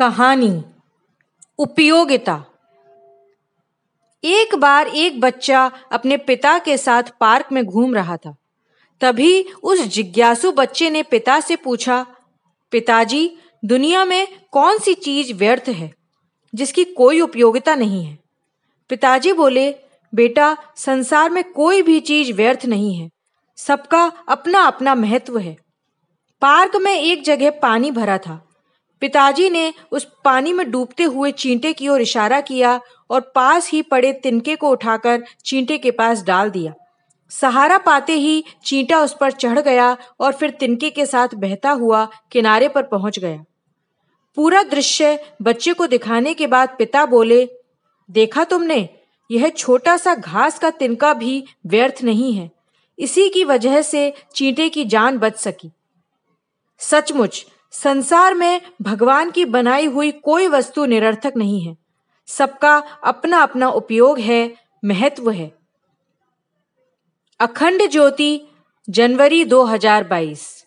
कहानी, उपयोगिता। एक बार एक बच्चा अपने पिता के साथ पार्क में घूम रहा था। तभी उस जिज्ञासु बच्चे ने पिता से पूछा, पिताजी, दुनिया में कौन सी चीज़ व्यर्थ है, जिसकी कोई उपयोगिता नहीं है? पिताजी बोले, बेटा, संसार में कोई भी चीज़ व्यर्थ नहीं है। सबका अपना अपना महत्व है। पार्क में एक जगह पानी भरा था। पिताजी ने उस पानी में डूबते हुए चींटे की ओर इशारा किया और पास ही पड़े तिनके को उठाकर चींटे के पास डाल दिया। सहारा पाते ही चींटा उस पर चढ़ गया और फिर तिनके के साथ बहता हुआ किनारे पर पहुँच गया। पूरा दृश्य बच्चे को दिखाने के बाद पिता बोले, देखा तुमने, यह छोटा सा घास का तिनका भी व्यर्थ नहीं है। इसी की वजह से चींटे की जान बच सकी। सचमुच संसार में भगवान की बनाई हुई कोई वस्तु निरर्थक नहीं है। सबका अपना अपना उपयोग है, महत्व है। अखंड ज्योति जनवरी 2022